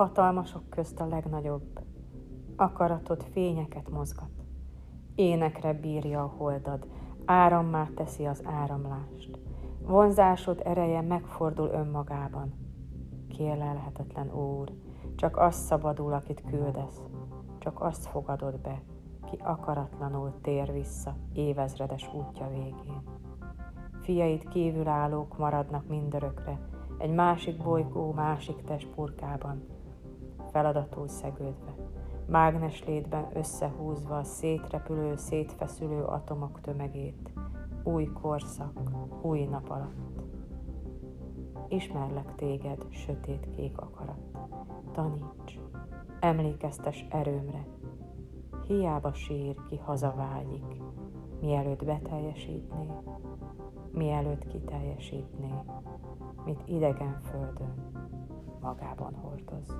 hatalmasok közt a legnagyobb, akaratod fényeket mozgat, énekre bírja a holdad, árammá teszi az áramlást, vonzásod ereje megfordul önmagában. Kielelhetetlen Úr, csak azt szabadul, akit küldesz, csak azt fogadod be, ki akaratlanul tér vissza évezredes útja végén. Fiait kívülállók maradnak mindörökre, egy másik bolygó másik testpurkában, feladatul szegődve, mágneslétben összehúzva a szétrepülő, szétfeszülő atomok tömegét, új korszak, új nap alatt. Ismerlek téged, sötét kék akarat. Taníts, emlékeztes erőmre. Hiába sír, ki hazavágyik, mielőtt beteljesítné, mielőtt kiteljesítné, mit idegen földön magában hordoz.